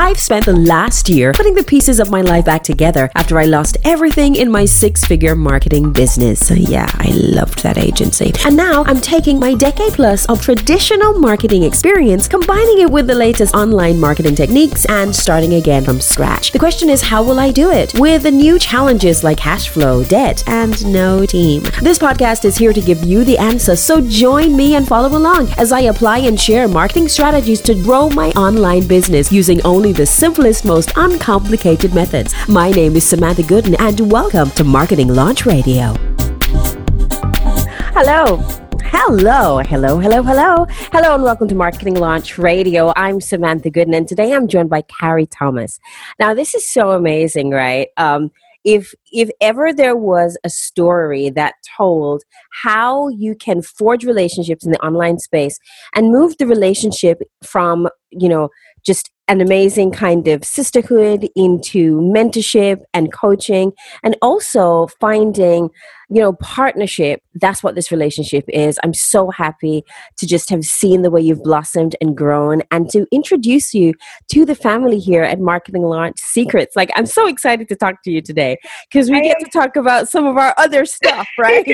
I've spent the last year putting the pieces of my life back together after I lost everything in my six figure marketing business. So, yeah, I loved that agency. And now I'm taking my decade plus of traditional marketing experience, combining it with the latest online marketing techniques, and starting again from scratch. The question is, how will I do it? With the new challenges like cash flow, debt, and no team. This podcast is here to give you the answer, so join me and follow along as I apply and share marketing strategies to grow my online business using only the simplest, most uncomplicated methods. My name is Samantha Gooden, and welcome to Marketing Launch Radio. Hello. Hello, hello, hello, hello. Hello, and welcome to Marketing Launch Radio. I'm Samantha Gooden, and today I'm joined by Carrie Thomas. Now, this is so amazing, right? Um, if if ever there was a story that told how you can forge relationships in the online space and move the relationship from you know just an amazing kind of sisterhood into mentorship and coaching and also finding you know partnership. That's what this relationship is. I'm so happy to just have seen the way you've blossomed and grown and to introduce you to the family here at marketing launch secrets. Like i'm so excited to talk to you today because we I get am. to talk about some of our other stuff right?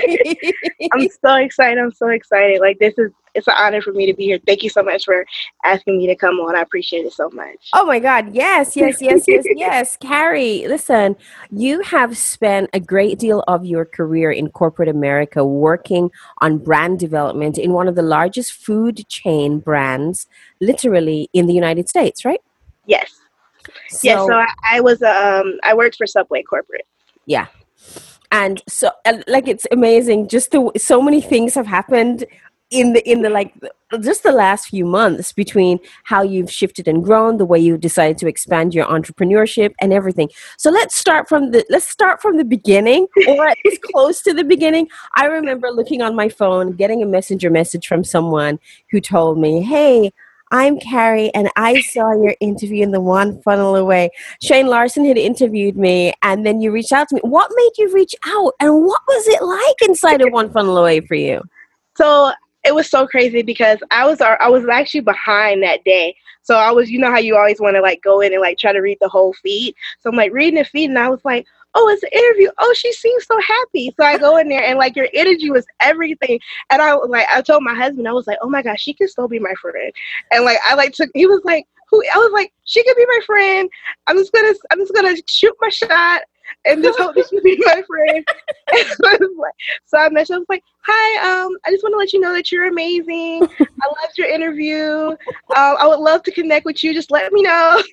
I'm so excited. I'm so excited. Like this is it's an honor for me to be here. Thank you so much for asking me to come on. I appreciate it so much. Oh my God. Yes, yes, yes, yes, yes. Carrie, listen, you have spent a great deal of your career in corporate America working on brand development in one of the largest food chain brands, literally in the United States, right? Yes. So, yes. So I, I was, um, I worked for Subway Corporate. Yeah and so like it's amazing just the so many things have happened in the in the like just the last few months between how you've shifted and grown the way you decided to expand your entrepreneurship and everything so let's start from the let's start from the beginning or at least close to the beginning i remember looking on my phone getting a messenger message from someone who told me hey I'm Carrie, and I saw your interview in the One Funnel Away. Shane Larson had interviewed me, and then you reached out to me. What made you reach out, and what was it like inside of One Funnel Away for you? So it was so crazy because I was uh, I was actually behind that day. So I was, you know how you always want to like go in and like try to read the whole feed. So I'm like reading the feed and I was like, oh, it's an interview. Oh, she seems so happy. So I go in there and like your energy was everything. And I like, I told my husband, I was like, oh my gosh, she can still be my friend. And like I like took he was like, who I was like, she could be my friend. I'm just gonna I'm just gonna shoot my shot and just hope that she be my friend. so I messaged. I was like, "Hi, um, I just want to let you know that you're amazing. I loved your interview. Um, I would love to connect with you. Just let me know."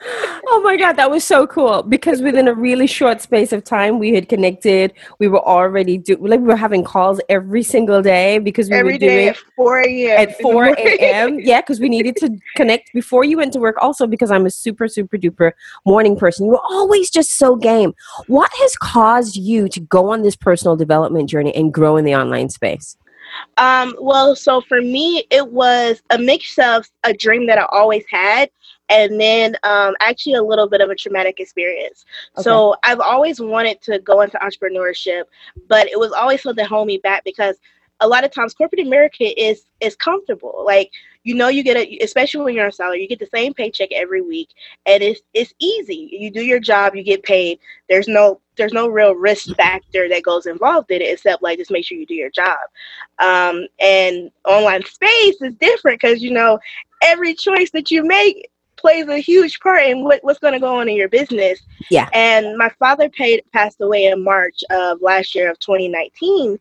oh my god that was so cool. Because within a really short space of time we had connected. We were already do like we were having calls every single day because we every were doing at 4 a.m at 4 a.m yeah because we needed to connect before you went to work also because i'm a super super duper morning person. You were always just so game. What has caused you to go on this personal development journey and grow in the online space um, well, so for me, it was a mix of a dream that I always had and then um, actually a little bit of a traumatic experience. Okay. So I've always wanted to go into entrepreneurship, but it was always something hold me back because a lot of times corporate America is is comfortable. Like you know, you get a especially when you're on salary, you get the same paycheck every week, and it's it's easy. You do your job, you get paid. There's no there's no real risk factor that goes involved in it except like just make sure you do your job. Um, and online space is different because you know every choice that you make plays a huge part in what, what's going to go on in your business. Yeah. And my father paid, passed away in March of last year of 2019.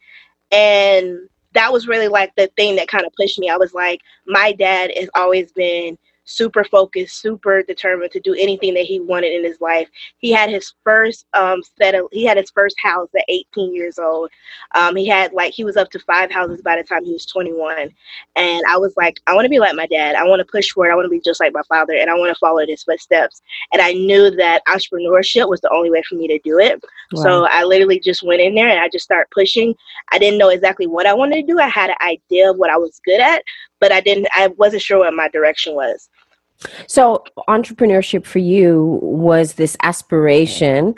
And that was really like the thing that kind of pushed me. I was like, my dad has always been super focused, super determined to do anything that he wanted in his life. He had his first um, set of, he had his first house at 18 years old. Um, he had like, he was up to five houses by the time he was 21. And I was like, I want to be like my dad. I want to push forward. I want to be just like my father and I want to follow his footsteps. And I knew that entrepreneurship was the only way for me to do it. Wow. So I literally just went in there and I just started pushing. I didn't know exactly what I wanted to do. I had an idea of what I was good at, but I didn't, I wasn't sure what my direction was. So, entrepreneurship for you was this aspiration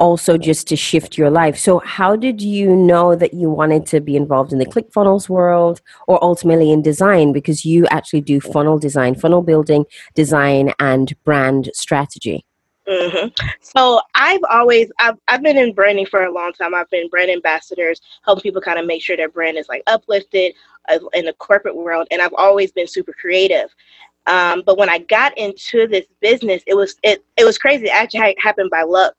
also just to shift your life. So, how did you know that you wanted to be involved in the ClickFunnels world or ultimately in design? Because you actually do funnel design, funnel building, design, and brand strategy. Mm-hmm. So I've always I've I've been in branding for a long time. I've been brand ambassadors, helping people kind of make sure their brand is like uplifted uh, in the corporate world, and I've always been super creative. Um, but when I got into this business, it was it it was crazy. It actually happened by luck.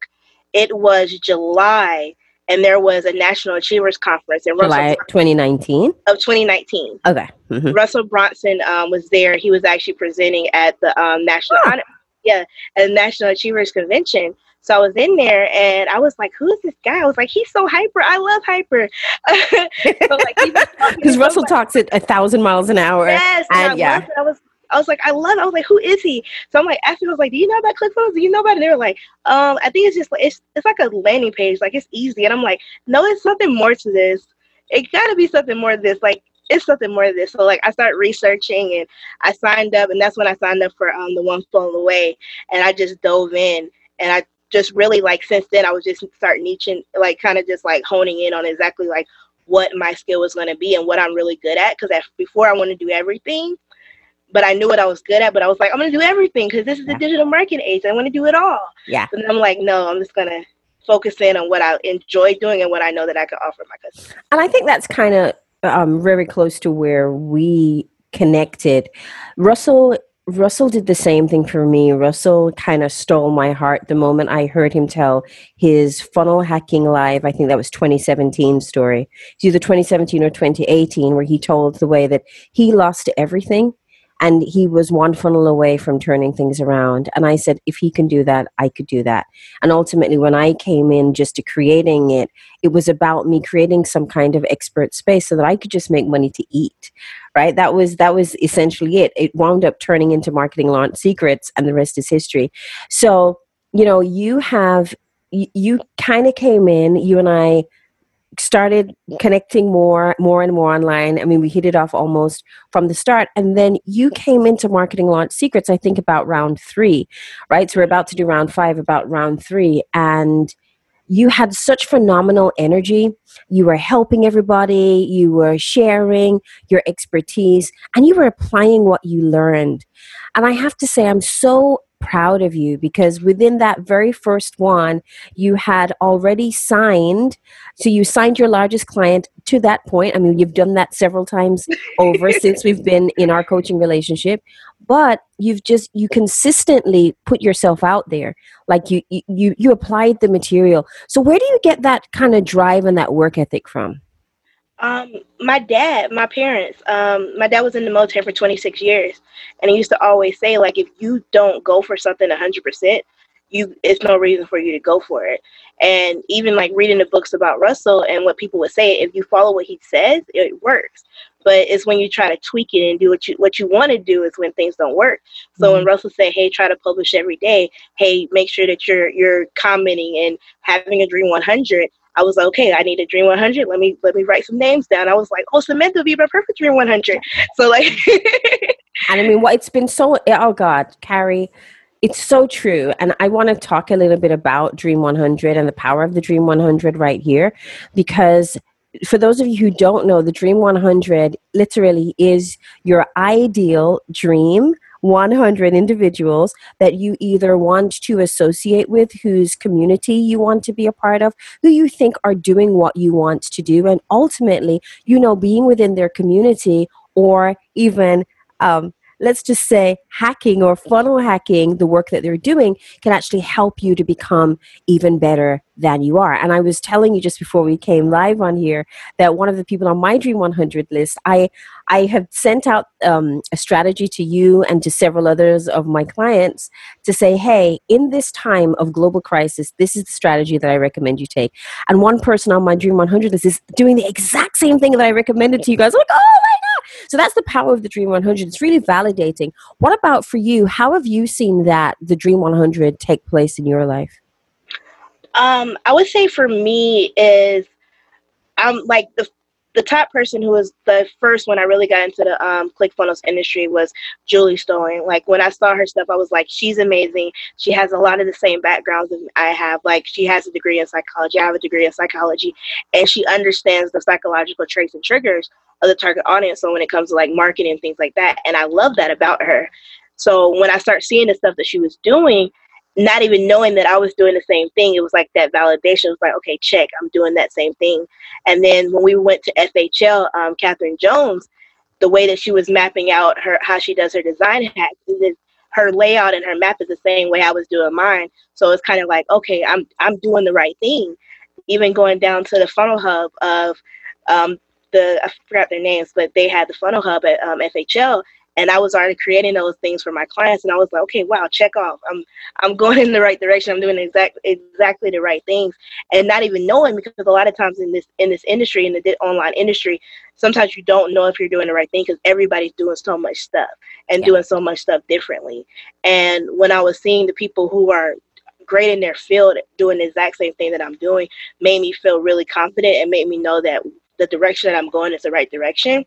It was July, and there was a National Achievers Conference in July 2019 of 2019. Okay. Mm-hmm. Russell Brunson um, was there. He was actually presenting at the um, National oh. Honor yeah, at the National Achievers Convention. So I was in there and I was like, "Who is this guy?" I was like, "He's so hyper. I love hyper." so like, because Russell talks at a thousand miles an hour. Yes, and, and yeah, I was. I was like, I love it. I was like, who is he? So I'm like, asking, I was like, do you know about ClickFunnels? Do you know about it? And they were like, um, I think it's just like, it's, it's like a landing page. Like, it's easy. And I'm like, no, it's something more to this. It got to be something more to this. Like, it's something more to this. So like I started researching and I signed up and that's when I signed up for um the one funnel away and I just dove in and I just really like since then I was just start niching like kind of just like honing in on exactly like what my skill was going to be and what I'm really good at because before I want to do everything but I knew what I was good at but I was like I'm going to do everything because this is a digital marketing age I want to do it all yeah and I'm like no I'm just going to focus in on what I enjoy doing and what I know that I can offer my customers and I think that's kind of um, very close to where we connected. Russell Russell did the same thing for me. Russell kind of stole my heart the moment I heard him tell his funnel hacking live. I think that was 2017 story. It's either 2017 or 2018 where he told the way that he lost everything and he was one funnel away from turning things around. And i said if he can do that i could do that. And ultimately when i came in just to creating it it was about me creating some kind of expert space so that i could just make money to eat right? That was that was essentially it. It wound up turning into marketing launch secrets and the rest is history. So you know you have you, you kind of came in you and i started connecting more more and more online. I mean we hit it off almost from the start. And then you came into marketing launch secrets i think about round three right? So we're about to do round five about round three. And you had such phenomenal energy. You were helping everybody. You were sharing your expertise. And you were applying what you learned. And i have to say i'm so proud of you because within that very first one, you had already signed. So you signed your largest client to that point. I mean, you've done that several times over since we've been in our coaching relationship, but you've just you consistently put yourself out there. Like you you you applied the material. So where do you get that kind of drive and that work ethic from? Um, my dad, my parents, um, my dad was in the military for 26 years, and he used to always say, like, if you don't go for something 100%, you it's no reason for you to go for it. And even like reading the books about Russell and what people would say, if you follow what he says, it works. But it's when you try to tweak it and do what you what you want to do is when things don't work. So mm-hmm. when Russell said, "Hey, try to publish every day. Hey, make sure that you're you're commenting and having a dream 100." I was like, okay, I need a Dream 100. Let me let me write some names down. I was like, oh, Samantha be my perfect Dream 100. So like, and I mean, what it's been so. Oh God, Carrie, it's so true. And I want to talk a little bit about Dream 100 and the power of the Dream 100 right here, because for those of you who don't know, the Dream 100 literally is your ideal dream 100 individuals that you either want to associate with, whose community you want to be a part of, who you think are doing what you want to do, and ultimately, you know, being within their community or even um, let's just say hacking or funnel hacking the work that they're doing can actually help you to become even better than you are. And I was telling you just before we came live on here that one of the people on my Dream 100 list, I I have sent out um, a strategy to you and to several others of my clients to say, hey, in this time of global crisis, this is the strategy that I recommend you take. And one person on my Dream 100 list is doing the exact same thing that I recommended to you guys. I'm like, oh my God. so that's the power of the Dream 100. It's really validating. What about for you? How have you seen that the Dream 100 take place in your life? Um, I would say for me is I'm like the the top person who was the first when I really got into the um, ClickFunnels industry was Julie Stoian. Like when I saw her stuff, I was like, she's amazing. She has a lot of the same backgrounds as I have. Like she has a degree in psychology. I have a degree in psychology, and she understands the psychological traits and triggers of the target audience. So when it comes to like marketing and things like that, and I love that about her. So when I start seeing the stuff that she was doing, not even knowing that I was doing the same thing, it was like that validation. It was like, okay, check, I'm doing that same thing. And then when we went to FHL, um, Catherine Jones, the way that she was mapping out her how she does her design hacks is her layout and her map is the same way I was doing mine. So it's kind of like, okay, I'm I'm doing the right thing. Even going down to the funnel hub of um, the I forgot their names, but they had the funnel hub at um, FHL, and I was already creating those things for my clients, and I was like, okay, wow, check off. I'm I'm going in the right direction. I'm doing exact exactly the right things, and not even knowing because a lot of times in this in this industry in the online industry, sometimes you don't know if you're doing the right thing because everybody's doing so much stuff and yeah. doing so much stuff differently. And when I was seeing the people who are great in their field doing the exact same thing that I'm doing made me feel really confident and made me know that the direction that I'm going is the right direction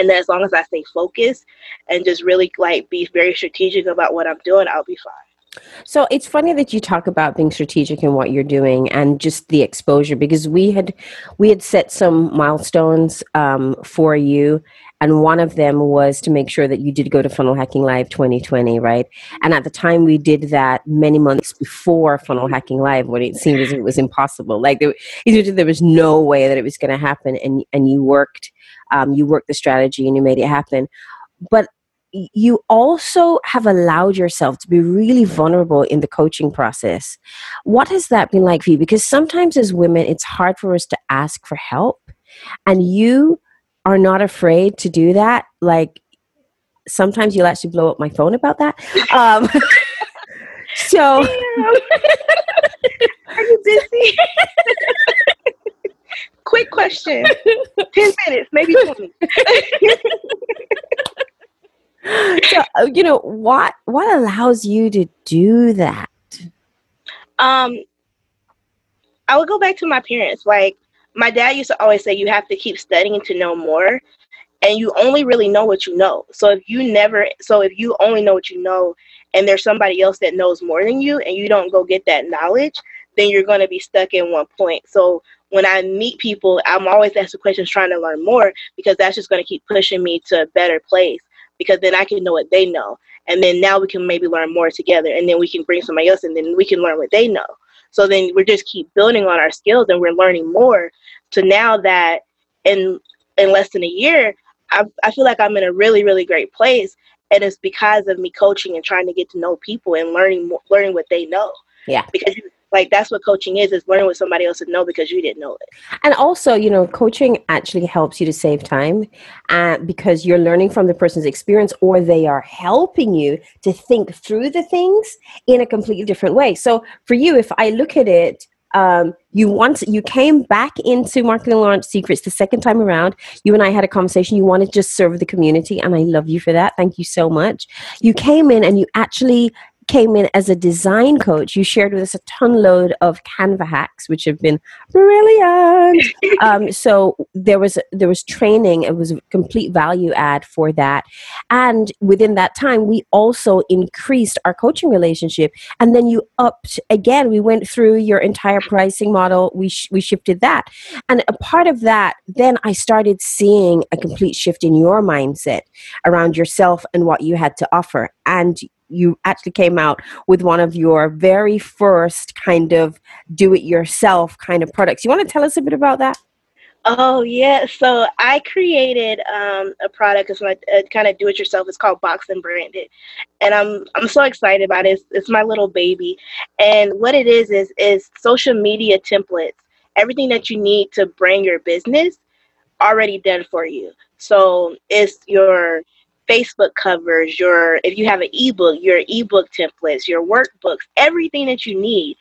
and then as long as I stay focused and just really like be very strategic about what I'm doing, I'll be fine. So it's funny that you talk about being strategic in what you're doing and just the exposure because we had we had set some milestones um, for you, and one of them was to make sure that you did go to Funnel Hacking Live 2020, right? And at the time, we did that many months before Funnel Hacking Live, when it seemed as if it was impossible. Like there, there was no way that it was going to happen, and and you worked um, you worked the strategy and you made it happen but you also have allowed yourself to be really vulnerable in the coaching process. What has that been like for you? Because sometimes as women, it's hard for us to ask for help, and you are not afraid to do that. Like sometimes you'll actually blow up my phone about that. Um, so, are you busy? Quick question. 10 minutes, maybe 20. so, uh, you know, what what allows you to do that? Um I would go back to my parents. Like my dad used to always say you have to keep studying to know more and you only really know what you know. So if you never so if you only know what you know and there's somebody else that knows more than you and you don't go get that knowledge, then you're going to be stuck in one point. So when I meet people, I'm always asking questions, trying to learn more because that's just going to keep pushing me to a better place because then I can know what they know. And then now we can maybe learn more together and then we can bring somebody else and then we can learn what they know. So then we're just keep building on our skills and we're learning more to now that in in less than a year, I, I feel like I'm in a really, really great place. And it's because of me coaching and trying to get to know people and learning more, learning what they know. Yeah. Because like that's what coaching is is learning what somebody else would know because you didn't know it. And also you know coaching actually helps you to save time uh, because you're learning from the person's experience or they are helping you to think through the things in a completely different way. So for you if i look at it um, you once you came back into marketing launch secrets the second time around. You and i had a conversation. You want to just serve the community and i love you for that. Thank you so much. You came in and you actually came in as a design coach, you shared with us a ton load of Canva hacks, which have been brilliant. um, so there was there was training. It was a complete value add for that, and within that time, we also increased our coaching relationship. And then you upped again. We went through your entire pricing model. We sh- we shifted that, and a part of that, then I started seeing a complete shift in your mindset around yourself and what you had to offer, and you actually came out with one of your very first kind of do it yourself kind of products. You want to tell us a bit about that? Oh yeah, so I created um, a product. It's my uh, kind of do-it-yourself. It's called Box and Branded, and I'm I'm so excited about it. It's, it's my little baby, and what it is is is social media templates. Everything that you need to bring your business already done for you. So it's your Facebook covers, your if you have an ebook, your ebook templates, your workbooks, everything that you need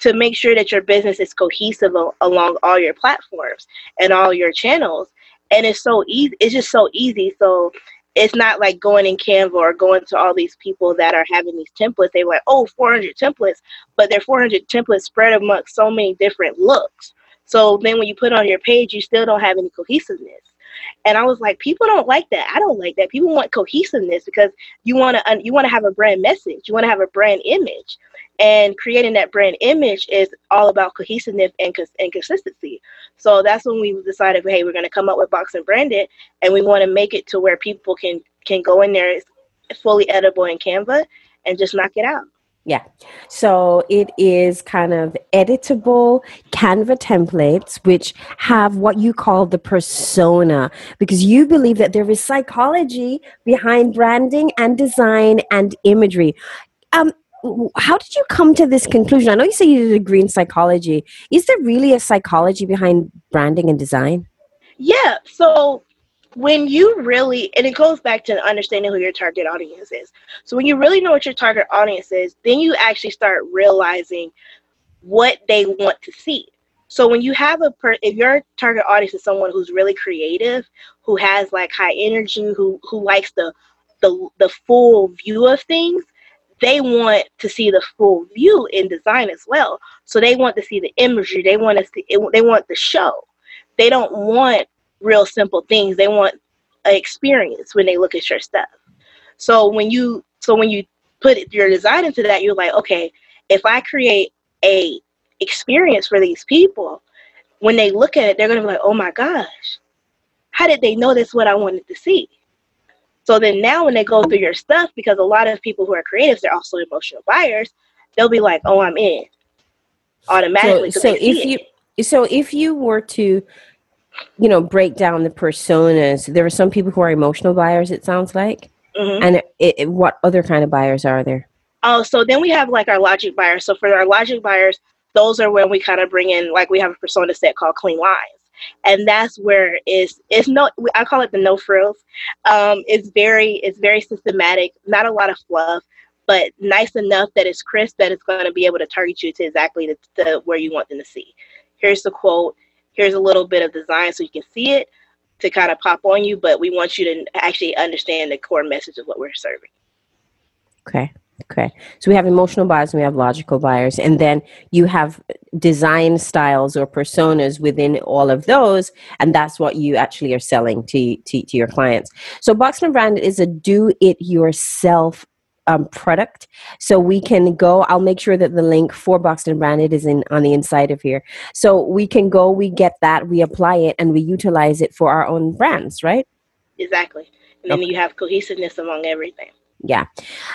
to make sure that your business is cohesive along all your platforms and all your channels. And it's so easy. It's just so easy. So it's not like going in Canva or going to all these people that are having these templates. They're like, oh, 400 templates, but they're 400 templates spread amongst so many different looks. So then when you put on your page, you still don't have any cohesiveness. And I was like, people don't like that. I don't like that. People want cohesiveness because you want to you want to have a brand message. You want to have a brand image. And creating that brand image is all about cohesiveness and, and consistency. So that's when we decided, hey, we're going to come up with Box and Branded, and we want to make it to where people can can go in there, it's fully edible in Canva, and just knock it out. Yeah. So it is kind of editable Canva templates, which have what you call the persona, because you believe that there is psychology behind branding and design and imagery. Um, how did you come to this conclusion? I know you say you did a degree in psychology. Is there really a psychology behind branding and design? Yeah. So when you really, and it goes back to understanding who your target audience is. So when you really know what your target audience is, then you actually start realizing what they want to see. So when you have a per, if your target audience is someone who's really creative, who has like high energy, who who likes the the the full view of things, they want to see the full view in design as well. So they want to see the imagery. They want to see. They want the show. They don't want real simple things. They want an experience when they look at your stuff. So when you so when you put your design into that, you're like, okay, if I create a experience for these people, when they look at it, they're gonna be like, oh my gosh, how did they know that's what I wanted to see? So then now when they go through your stuff, because a lot of people who are creatives, they're also emotional buyers, they'll be like, oh, I'm in automatically. So, so if you so if you were to you know break down the personas. There are some people who are emotional buyers it sounds like. Mm-hmm. and it, it, what other kind of buyers are there? Oh so then we have like our logic buyers. So for our logic buyers those are when we kind of bring in like we have a persona set called clean lines and that's where is it's no i call it the no frills um, it's very it's very systematic not a lot of fluff but nice enough that it's crisp that it's going to be able to target you to exactly the, the where you want them to see. Here's the quote here's a little bit of design so you can see it to kind of pop on you, but we want you to actually understand the core message of what we're serving. Okay. Okay. So we have emotional buyers and we have logical buyers. And then you have design styles or personas within all of those. And that's what you actually are selling to, to, to your clients. So Boxman Brand is a do it yourself um, product. So we can go. I'll make sure that the link for Boxed and Branded is in on the inside of here. So we can go. We get that. We apply it and we utilize it for our own brands, right? Exactly. And then okay. you have cohesiveness among everything. Yeah.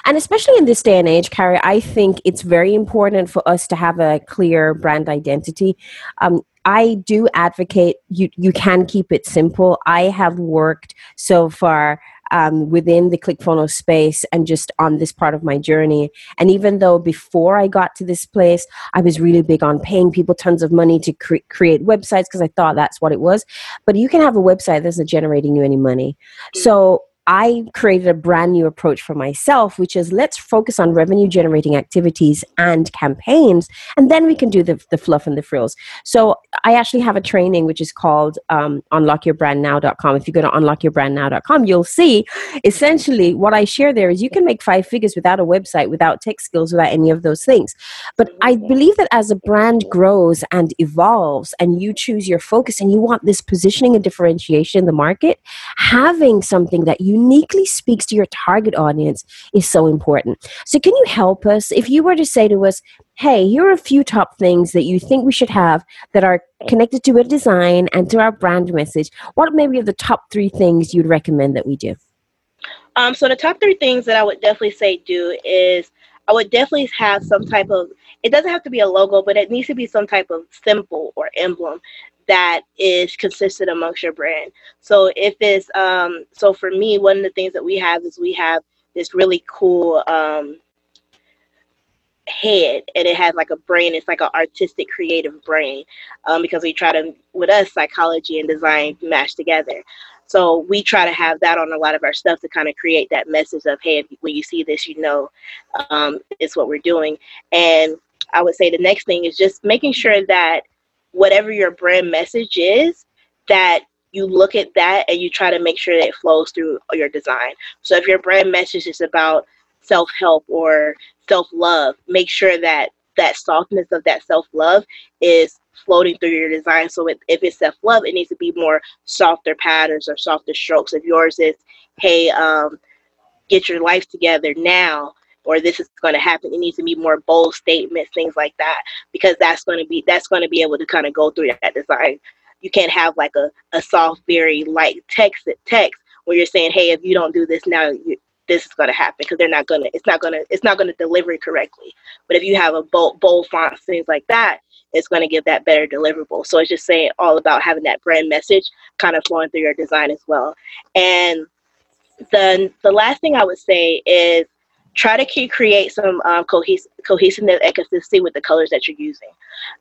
And especially in this day and age, Carrie, I think it's very important for us to have a clear brand identity. Um, I do advocate you you can keep it simple. I have worked so far um, within the ClickFunnels space and just on this part of my journey. And even though before I got to this place, I was really big on paying people tons of money to cre- create websites because I thought that's what it was. But you can have a website that's not generating you any money. So I created a brand new approach for myself, which is let's focus on revenue generating activities and campaigns, and then we can do the, the fluff and the frills. So I actually have a training which is called um, unlockyourbrandnow.com. If you go to unlockyourbrandnow.com, you'll see essentially what I share there is you can make five figures without a website, without tech skills, without any of those things. But I believe that as a brand grows and evolves and you choose your focus and you want this positioning and differentiation in the market, having something that you uniquely speaks to your target audience is so important. So, can you help us if you were to say to us, hey, here are a few top things that you think we should have that are connected to a design and to our brand message? What maybe are the top three things you'd recommend that we do? Um, so, the top three things that I would definitely say do is I would definitely have some type of it doesn't have to be a logo, but it needs to be some type of symbol or emblem that is consistent amongst your brand. So if it's um, so for me, one of the things that we have is we have this really cool um, head and it has like a brain. It's like an artistic creative brain um, because we try to with us psychology and design match together. So we try to have that on a lot of our stuff to kind of create that message of hey when you see this you know um, it's what we're doing. And i would say the next thing is just making sure that whatever your brand message is, that you look at that and you try to make sure that it flows through your design. So if your brand message is about self help or self love, make sure that that softness of that self love is floating through your design. So if, it's self love, it needs to be more softer patterns or softer strokes. If yours is, hey, um, get your life together now, or this is going to happen, it needs to be more bold statements, things like that, because that's going to be that's going to be able to kind of go through that design. You can't have like a, a soft, very light text text where you're saying, hey, if you don't do this now, you, this is going to happen because they're not going to it's not going to it's not going to deliver it correctly. But if you have a bold bold fonts things like that it's going to give that better deliverable. So it's just saying all about having that brand message kind of flowing through your design as well. And the the last thing i would say is try to create some um, cohes- cohesiveness and consistency with the colors that you're using.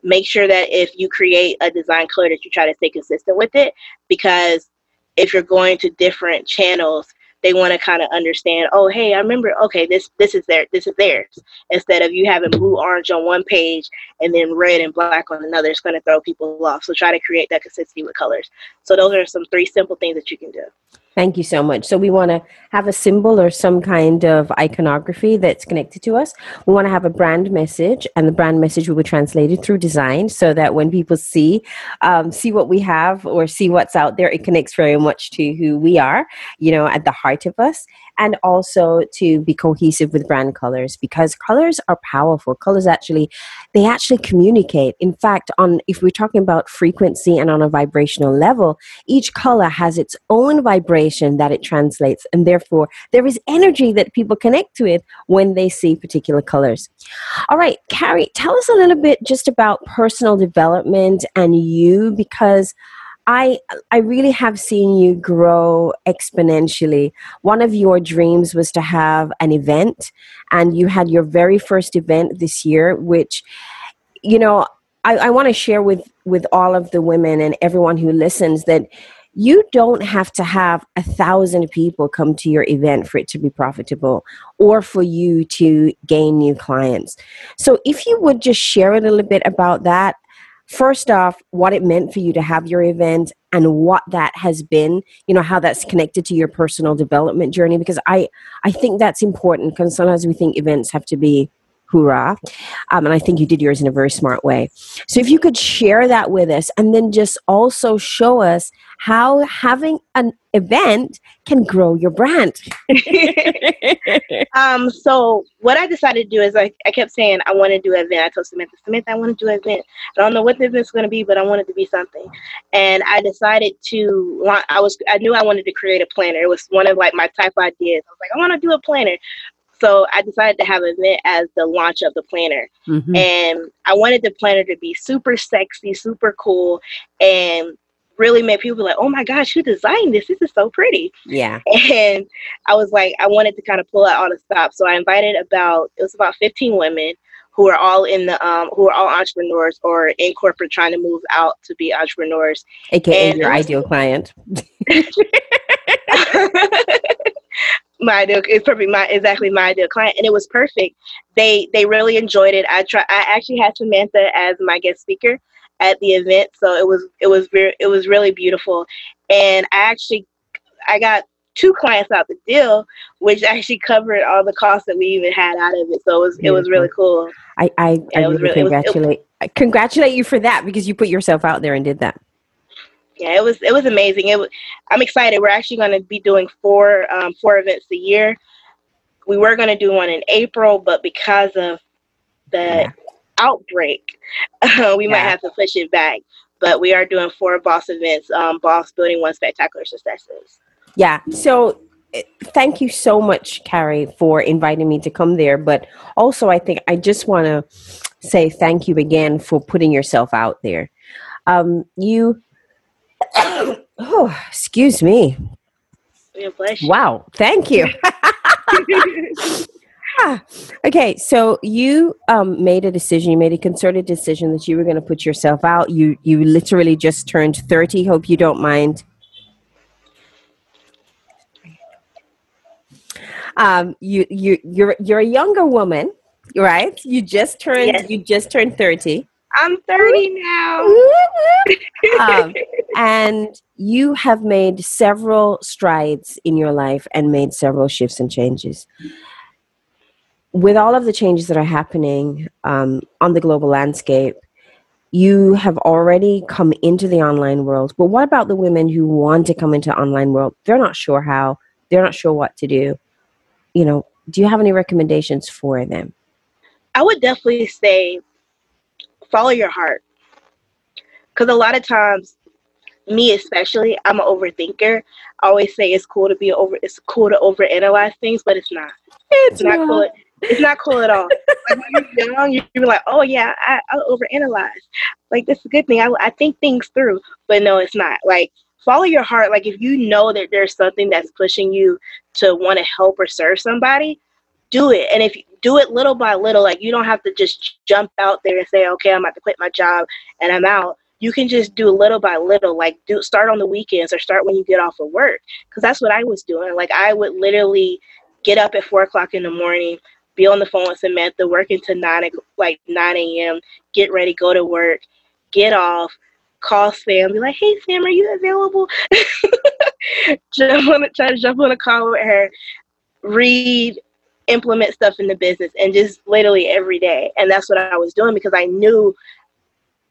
Make sure that if you create a design color that you try to stay consistent with it because if you're going to different channels, they want to kind of understand oh hey i remember okay this this is their this is theirs. Instead of you having blue orange on one page and then red and black on another it's going to throw people off. So try to create that consistency with colors. So those are some three simple things that you can do Thank you so much. So we want to have a symbol or some kind of iconography that's connected to us. We want to have a brand message, and the brand message will be translated through design, so that when people see um, see what we have or see what's out there, it connects very much to who we are. You know, at the heart of us, and also to be cohesive with brand colors because colors are powerful. Colors actually they actually communicate. In fact, on if we're talking about frequency and on a vibrational level, each color has its own vibration that it translates, and therefore there is energy that people connect with when they see particular colors. All right, Carrie, tell us a little bit just about personal development and you because I I really have seen you grow exponentially. One of your dreams was to have an event, and you had your very first event this year, which, you know, I, I want to share with with all of the women and everyone who listens that you don't have to have a thousand people come to your event for it to be profitable or for you to gain new clients. So, if you would just share a little bit about that first off what it meant for you to have your event and what that has been you know how that's connected to your personal development journey because i i think that's important because sometimes we think events have to be hoorah um, and i think you did yours in a very smart way so if you could share that with us and then just also show us how having an event can grow your brand. um, so what I decided to do is I, I kept saying I want to do an event. I told Samantha, Samantha, I want to do an event. I don't know what the event's going to be, but I want it to be something. And I decided to I was I knew I wanted to create a planner. It was one of like my type ideas. I was like, I want to do a planner. So I decided to have an event as the launch of the planner. Mm-hmm. And I wanted the planner to be super sexy, super cool, and really made people like, oh my gosh, who designed this? This is so pretty. Yeah. And I was like, I wanted to kind of pull out all the stops. So I invited about, it was about 15 women who are all in the, um, who are all entrepreneurs or in corporate trying to move out to be entrepreneurs. AKA and your was, ideal client. my ideal it's perfect my exactly my ideal client and it was perfect they they really enjoyed it i try i actually had samantha as my guest speaker at the event. So it was it was very it was really beautiful, and I actually I got two clients out the deal, which actually covered all the costs that we even had out of it. So it was beautiful. it was really cool. I I, I really, really congratulate was, congratulate you for that because you put yourself out there and did that. Yeah, it was it was amazing. It was, I'm excited. We're actually going to be doing four um, four events a year. We were going to do one in April, but because of the yeah outbreak, uh, we yeah. might have to push it back. But we are doing four boss events, um, boss building one spectacular successes. Yeah. So eh, thank you so much, Carrie, for inviting me to come there. But also, I think I just want to say thank you again for putting yourself out there. Um, you, oh, excuse me. Wow. Thank you. okay, so you um, made a decision. You made a concerted decision that you were going to put yourself out. You you literally just turned thirty. Hope you don't mind. Um, you you you're you're a younger woman, right? You just turned yes. you just turned thirty. I'm 30 now. um, and you have made several strides in your life and made several shifts and changes with all of the changes that are happening um, on the global landscape, you have already come into the online world. But what about the women who want to come into online world? They're not sure how. They're not sure what to do. You know, do you have any recommendations for them? I would definitely say follow your heart. Because a lot of times, me especially, I'm an overthinker. I always say it's cool to be over. It's cool to overanalyze things, but it's not. It's, it's not, not cool. It's not cool at all. like when you're young, you're like, oh yeah, I, I overanalyze. Like that's a good thing. I, I think things through, but no, it's not. Like follow your heart. Like if you know that there's something that's pushing you to want to help or serve somebody, do it. And if you do it little by little, like you don't have to just jump out there and say, okay, I'm about to quit my job and I'm out. You can just do little by little, like do start on the weekends or start when you get off of work. Cause that's what I was doing. Like I would literally get up at four o'clock in the morning, be on the phone with Samantha, working to nine like nine a.m. Get ready, go to work, get off, call Sam, be like, "Hey Sam, are you available?" jump on, try to jump on a call with her, read, implement stuff in the business, and just literally every day. And that's what I was doing because I knew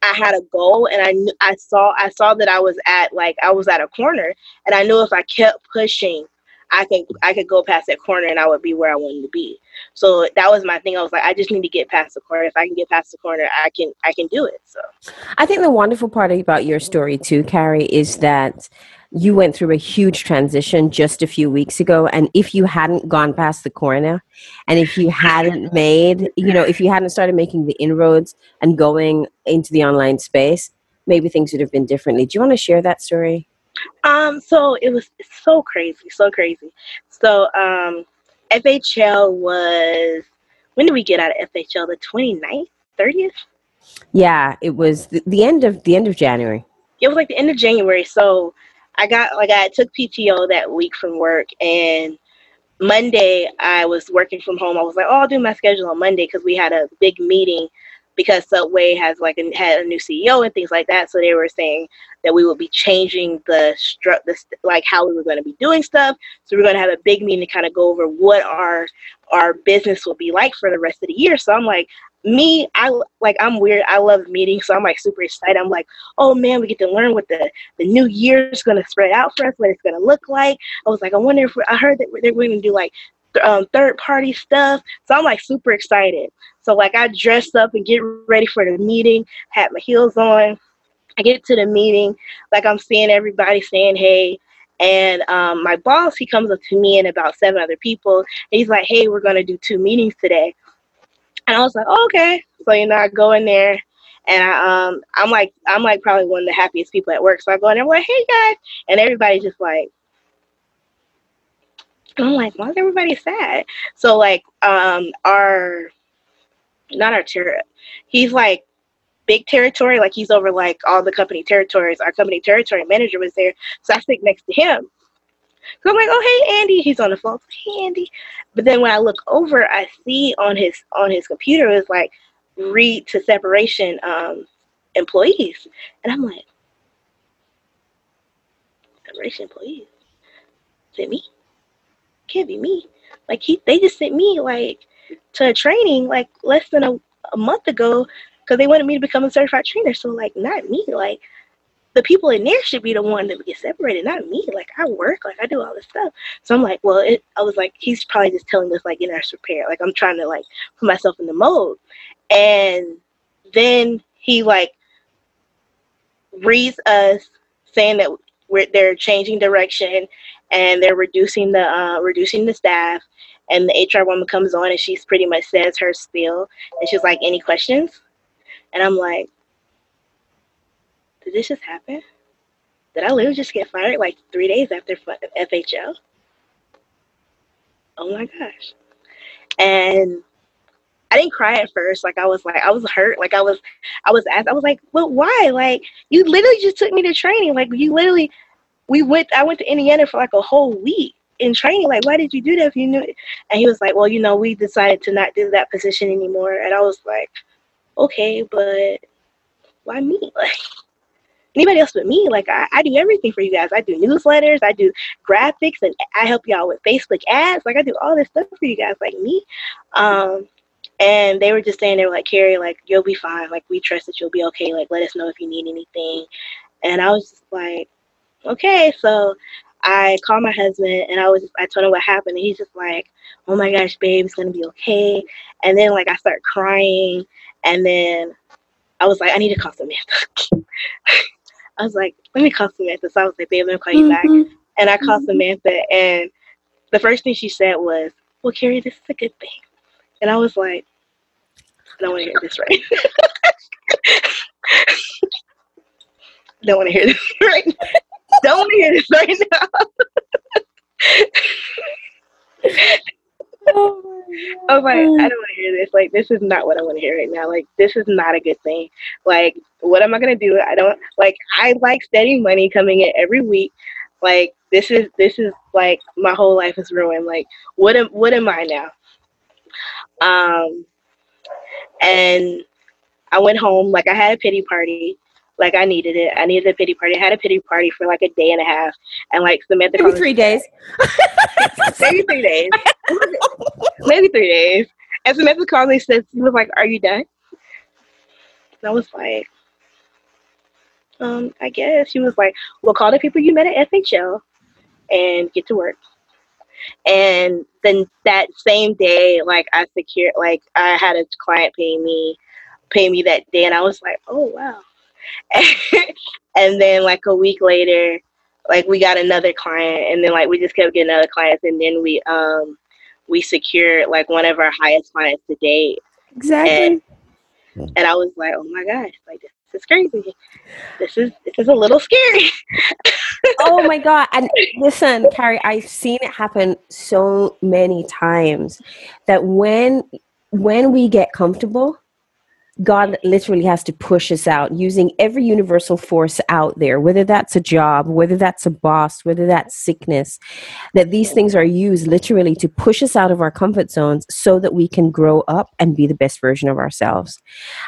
I had a goal, and I knew I saw I saw that I was at like I was at a corner, and I knew if I kept pushing I could I could go past that corner and I would be where I wanted to be. So that was my thing. I was like, I just need to get past the corner. If I can get past the corner, I can I can do it. So I think the wonderful part about your story too, Carrie, is that you went through a huge transition just a few weeks ago and if you hadn't gone past the corner and if you hadn't made you know if you hadn't started making the inroads and going into the online space maybe things would have been differently do you want to share that story um, so it was so crazy, so crazy. So um, FHL was when did we get out of FHL? The 29th, 30th? Yeah, it was the, the end of the end of January. It was like the end of January. So I got like I took PTO that week from work and Monday I was working from home. I was like, oh, I'll do my schedule on Monday because we had a big meeting because Subway has like a, had a new CEO and things like that. So they were saying that we would be changing the stru- the like how we were going to be doing stuff. So we're going to have a big meeting to kind of go over what our our business will be like for the rest of the year. So I'm like, me, I like I'm weird. I love meetings, so I'm like super excited. I'm like, oh man, we get to learn what the the new year is going to spread out for us, what it's going to look like. I was like, I wonder if I heard that they're going to do like um, third party stuff. So I'm like super excited. So like I dress up and get ready for the meeting, had my heels on. I get to the meeting, like I'm seeing everybody saying hey. And um, my boss, he comes up to me and about seven other people. he's like, hey, we're going to do two meetings today. And I was like, oh, okay. So, you know, I go in there and I, um, I'm like, I'm like probably one of the happiest people at work. So I go in there, I'm like, hey guys. And everybody's just like, I'm like, why is everybody sad? So like um our not our ter- he's like big territory, like he's over like all the company territories. Our company territory manager was there. So I sit next to him. So I'm like, oh hey Andy, he's on the phone. Hey Andy. But then when I look over, I see on his on his computer is like read to separation um employees. And I'm like, separation employees. Is it me? Can't be me. Like he, they just sent me like to a training like less than a, a month ago because they wanted me to become a certified trainer. So like not me. Like the people in there should be the one that get separated, not me. Like I work, like I do all this stuff. So I'm like, well, it, I was like, he's probably just telling us like in our repair. Like I'm trying to like put myself in the mode. And then he like reads us saying that we're they're changing direction and they're reducing the uh, reducing the staff. And the HR woman comes on and she's pretty much says her spiel, and she's like, "Any questions?" And I'm like, "Did this just happen? Did I literally just get fired like three days after FHL?" Oh my gosh! And I didn't cry at first. Like I was like I was hurt. Like I was I was asked. I was like, "But why? Like you literally just took me to training. Like you literally we went I went to Indiana for like a whole week in training. Like, why did you do that if you knew it? And he was like, Well, you know, we decided to not do that position anymore. And I was like, Okay, but why me? Like anybody else but me. Like I, I do everything for you guys. I do newsletters, I do graphics, and I help y'all with Facebook ads. Like I do all this stuff for you guys, like me. Um, and they were just saying they were like, Carrie, like you'll be fine. Like we trust that you'll be okay. Like let us know if you need anything. And I was just like, okay. So I called my husband and I was I told him what happened and he's just like, Oh my gosh, babe, it's gonna be okay. And then like I start crying and then I was like, I need to call Samantha. I was like, let me call Samantha. So I was like, babe, let me call you mm-hmm. back. And I called mm-hmm. Samantha and the first thing she said was, Well, Carrie, this is a good thing. And I was like, I don't want to hear this right. don't want to hear this right Don't hear this right now. oh I was like, I don't want to hear this. Like, this is not what I want to hear right now. Like, this is not a good thing. Like, what am I gonna do? I don't like. I like steady money coming in every week. Like, this is this is like my whole life is ruined. Like, what am what am I now? Um, and I went home. Like, I had a pity party like I needed it. I needed a pity party. I had a pity party for like a day and a half, and like Samantha. Maybe three days. maybe three days. maybe three days. And Samantha called me. Said she was like, "Are you done?" And I was like, "Um, I guess." She was like, "Well, call the people you met at FHL, and get to work." And then that same day, like I secured, like I had a client pay me, pay me that day, and I was like, "Oh wow." and then like a week later, like we got another client, and then like we just kept getting other clients, and then we um we secured like one of our highest clients to date. Exactly. And, and I was like, oh my gosh, like this is crazy. This is this is a little scary. oh my god! And listen, Carrie, I've seen it happen so many times that when when we get comfortable God literally has to push us out using every universal force out there, whether that's a job, whether that's a boss, whether that's sickness, that these things are used literally to push us out of our comfort zones so that we can grow up and be the best version of ourselves.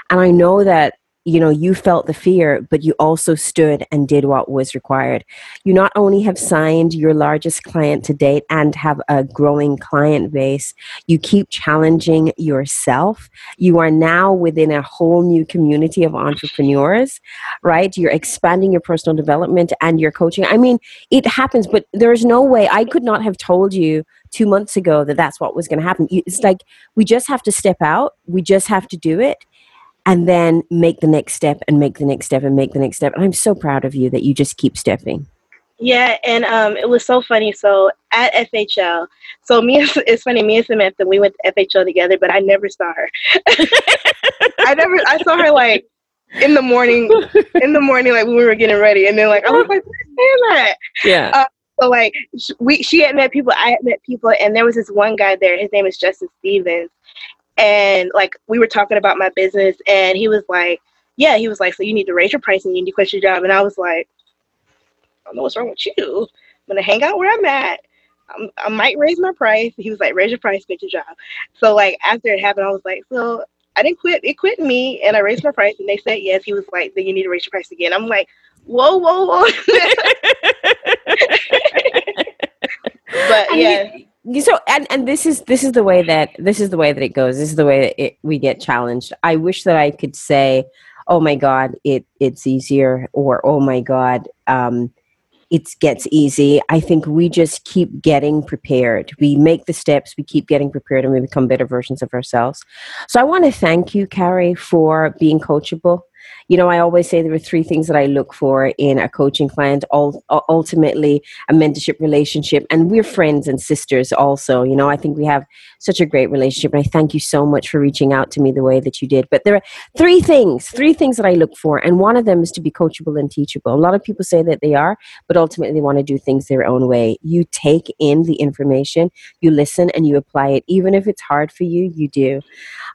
And I know that you know you felt the fear but you also stood and did what was required. You not only have signed your largest client to date and have a growing client base you keep challenging yourself. You are now within a whole new community of entrepreneurs right? You're expanding your personal development and your coaching. I mean it happens but there's no way. I could not have told you two months ago that that's what was going to happen it's like we just have to step out. We just have to do it and then make the next step and make the next step and make the next step. And I'm so proud of you that you just keep stepping. Yeah, and um, it was so funny. So at FHL, so me, it's funny. Me and Samantha, we went to FHL together, but I never saw her. I never, I saw her like in the morning, in the morning, like when we were getting ready, and then like I was like, that? Yeah. Uh, so like we, she had met people, I had met people, and there was this one guy there. His name is Justin Stevens, and like we were talking about my business and he was like yeah he was like so you need to raise your price and you need to quit your job. And i was like i don't know what's wrong with you. I'm gonna hang out where i'm at. I'm, i might raise my price. He was like raise your price quit your job. So like after it happened i was like so i didn't quit. It quit me and i raised my price and they said yes. He was like then you need to raise your price again. I'm like whoa whoa whoa. But yeah so and and this is this is the way that this is the way that it goes. This is the way that it, we get challenged. I wish that i could say oh my god it it's easier or oh my god um it gets easy. I think we just keep getting prepared. We make the steps we keep getting prepared and we become better versions of ourselves. So i want to thank you carrie for being coachable you know, I always say there are three things that I look for in a coaching client. ultimately, a mentorship relationship, and we're friends and sisters. Also, you know, I think we have such a great relationship, and I thank you so much for reaching out to me the way that you did. But there are three things, three things that I look for, and one of them is to be coachable and teachable. A lot of people say that they are, but ultimately they want to do things their own way. You take in the information, you listen, and you apply it, even if it's hard for you. You do.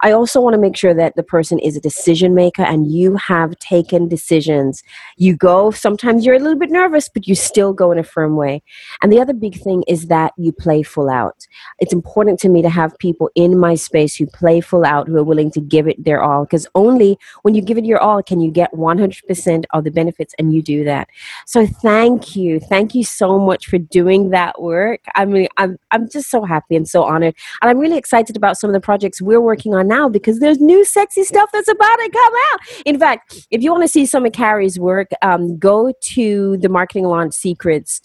I also want to make sure that the person is a decision maker, and you you have taken decisions. You go, sometimes you're a little bit nervous, but you still go in a firm way. And the other big thing is that you play full out. It's important to me to have people in my space who play full out, who are willing to give it their all, because only when you give it your all can you get 100% of the benefits, and you do that. So thank you. Thank you so much for doing that work. I mean, I'm, I'm just so happy and so honored. And I'm really excited about some of the projects we're working on now because there's new sexy stuff that's about to come out. In fact, if you want to see some of Carrie's work, um, go to the Marketing Launch Secrets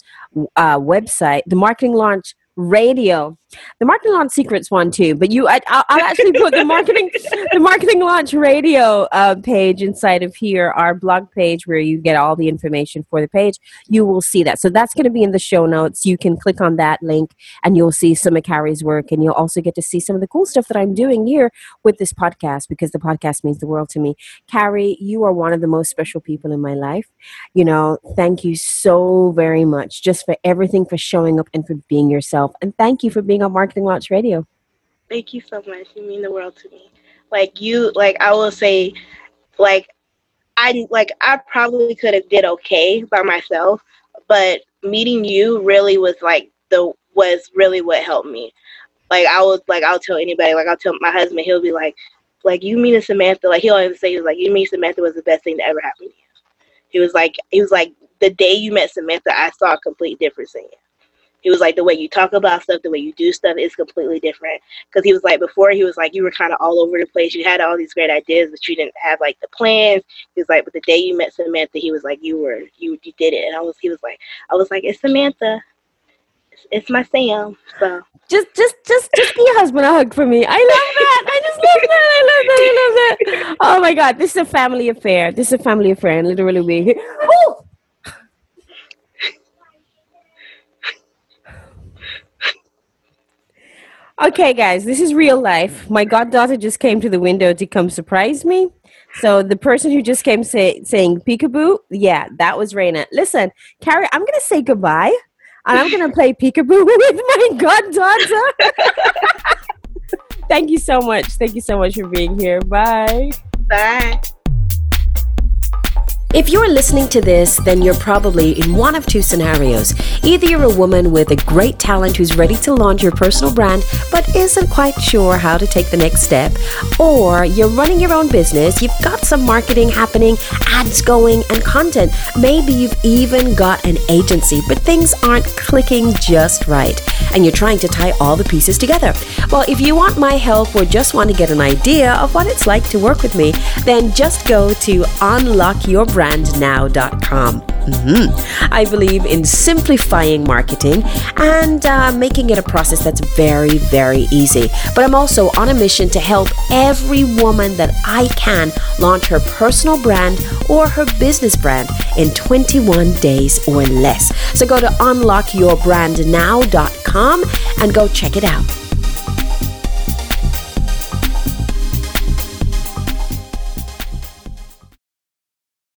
uh, website, the Marketing Launch Radio the marketing launch secrets one too, but you, I, will actually put the marketing, the marketing launch radio uh, page inside of here, our blog page where you get all the information for the page. You will see that. So that's going to be in the show notes. You can click on that link and you'll see some of Carrie's work, and you'll also get to see some of the cool stuff that I'm doing here with this podcast because the podcast means the world to me. Carrie, you are one of the most special people in my life. You know, thank you so very much just for everything, for showing up and for being yourself, and thank you for being being on Marketing Launch Radio. Thank you so much. You mean the world to me. Like you, like I will say, like I like I probably could have did okay by myself, but meeting you really was like the was really what helped me. Like I was like I'll tell anybody, like I'll tell my husband, he'll be like, like you mean Samantha, like he'll always say he was like, You mean Samantha was the best thing to ever happen to you. He was like he was like the day you met Samantha, I saw a complete difference in you he was like the way you talk about stuff the way you do stuff is completely different. Because he was like before he was like you were kind of all over the place. You had all these great ideas but you didn't have like the plans. He was like but the day you met samantha he was like you were you you did it. And i was he was like i was like it's samantha. It's, it's my sam. So just just just just give your husband a hug for me. I love that. I just love that. I love that. I love that. Oh my god. This is a family affair. This is a family affair. And literally we. Oh Okay, guys, this is real life. My goddaughter just came to the window to come surprise me. So the person who just came say, saying peekaboo, yeah, that was Raina. Listen, Carrie, I'm gonna say goodbye, and I'm gonna play peekaboo with my goddaughter. Thank you so much. Thank you so much for being here. Bye. Bye. If you're listening to this, then you're probably in one of two scenarios. Either you're a woman with a great talent who's ready to launch your personal brand but isn't quite sure how to take the next step, or you're running your own business, you've got some marketing happening, ads going, and content. Maybe you've even got an agency, but things aren't clicking just right, and you're trying to tie all the pieces together. Well, if you want my help or just want to get an idea of what it's like to work with me, then just go to Unlock Your Brand brandnow.com. Mm-hmm. I believe in simplifying marketing and uh, making it a process that's very, very easy. But I'm also on a mission to help every woman that I can launch her personal brand or her business brand in 21 days or less. So go to unlockyourbrandnow.com and go check it out.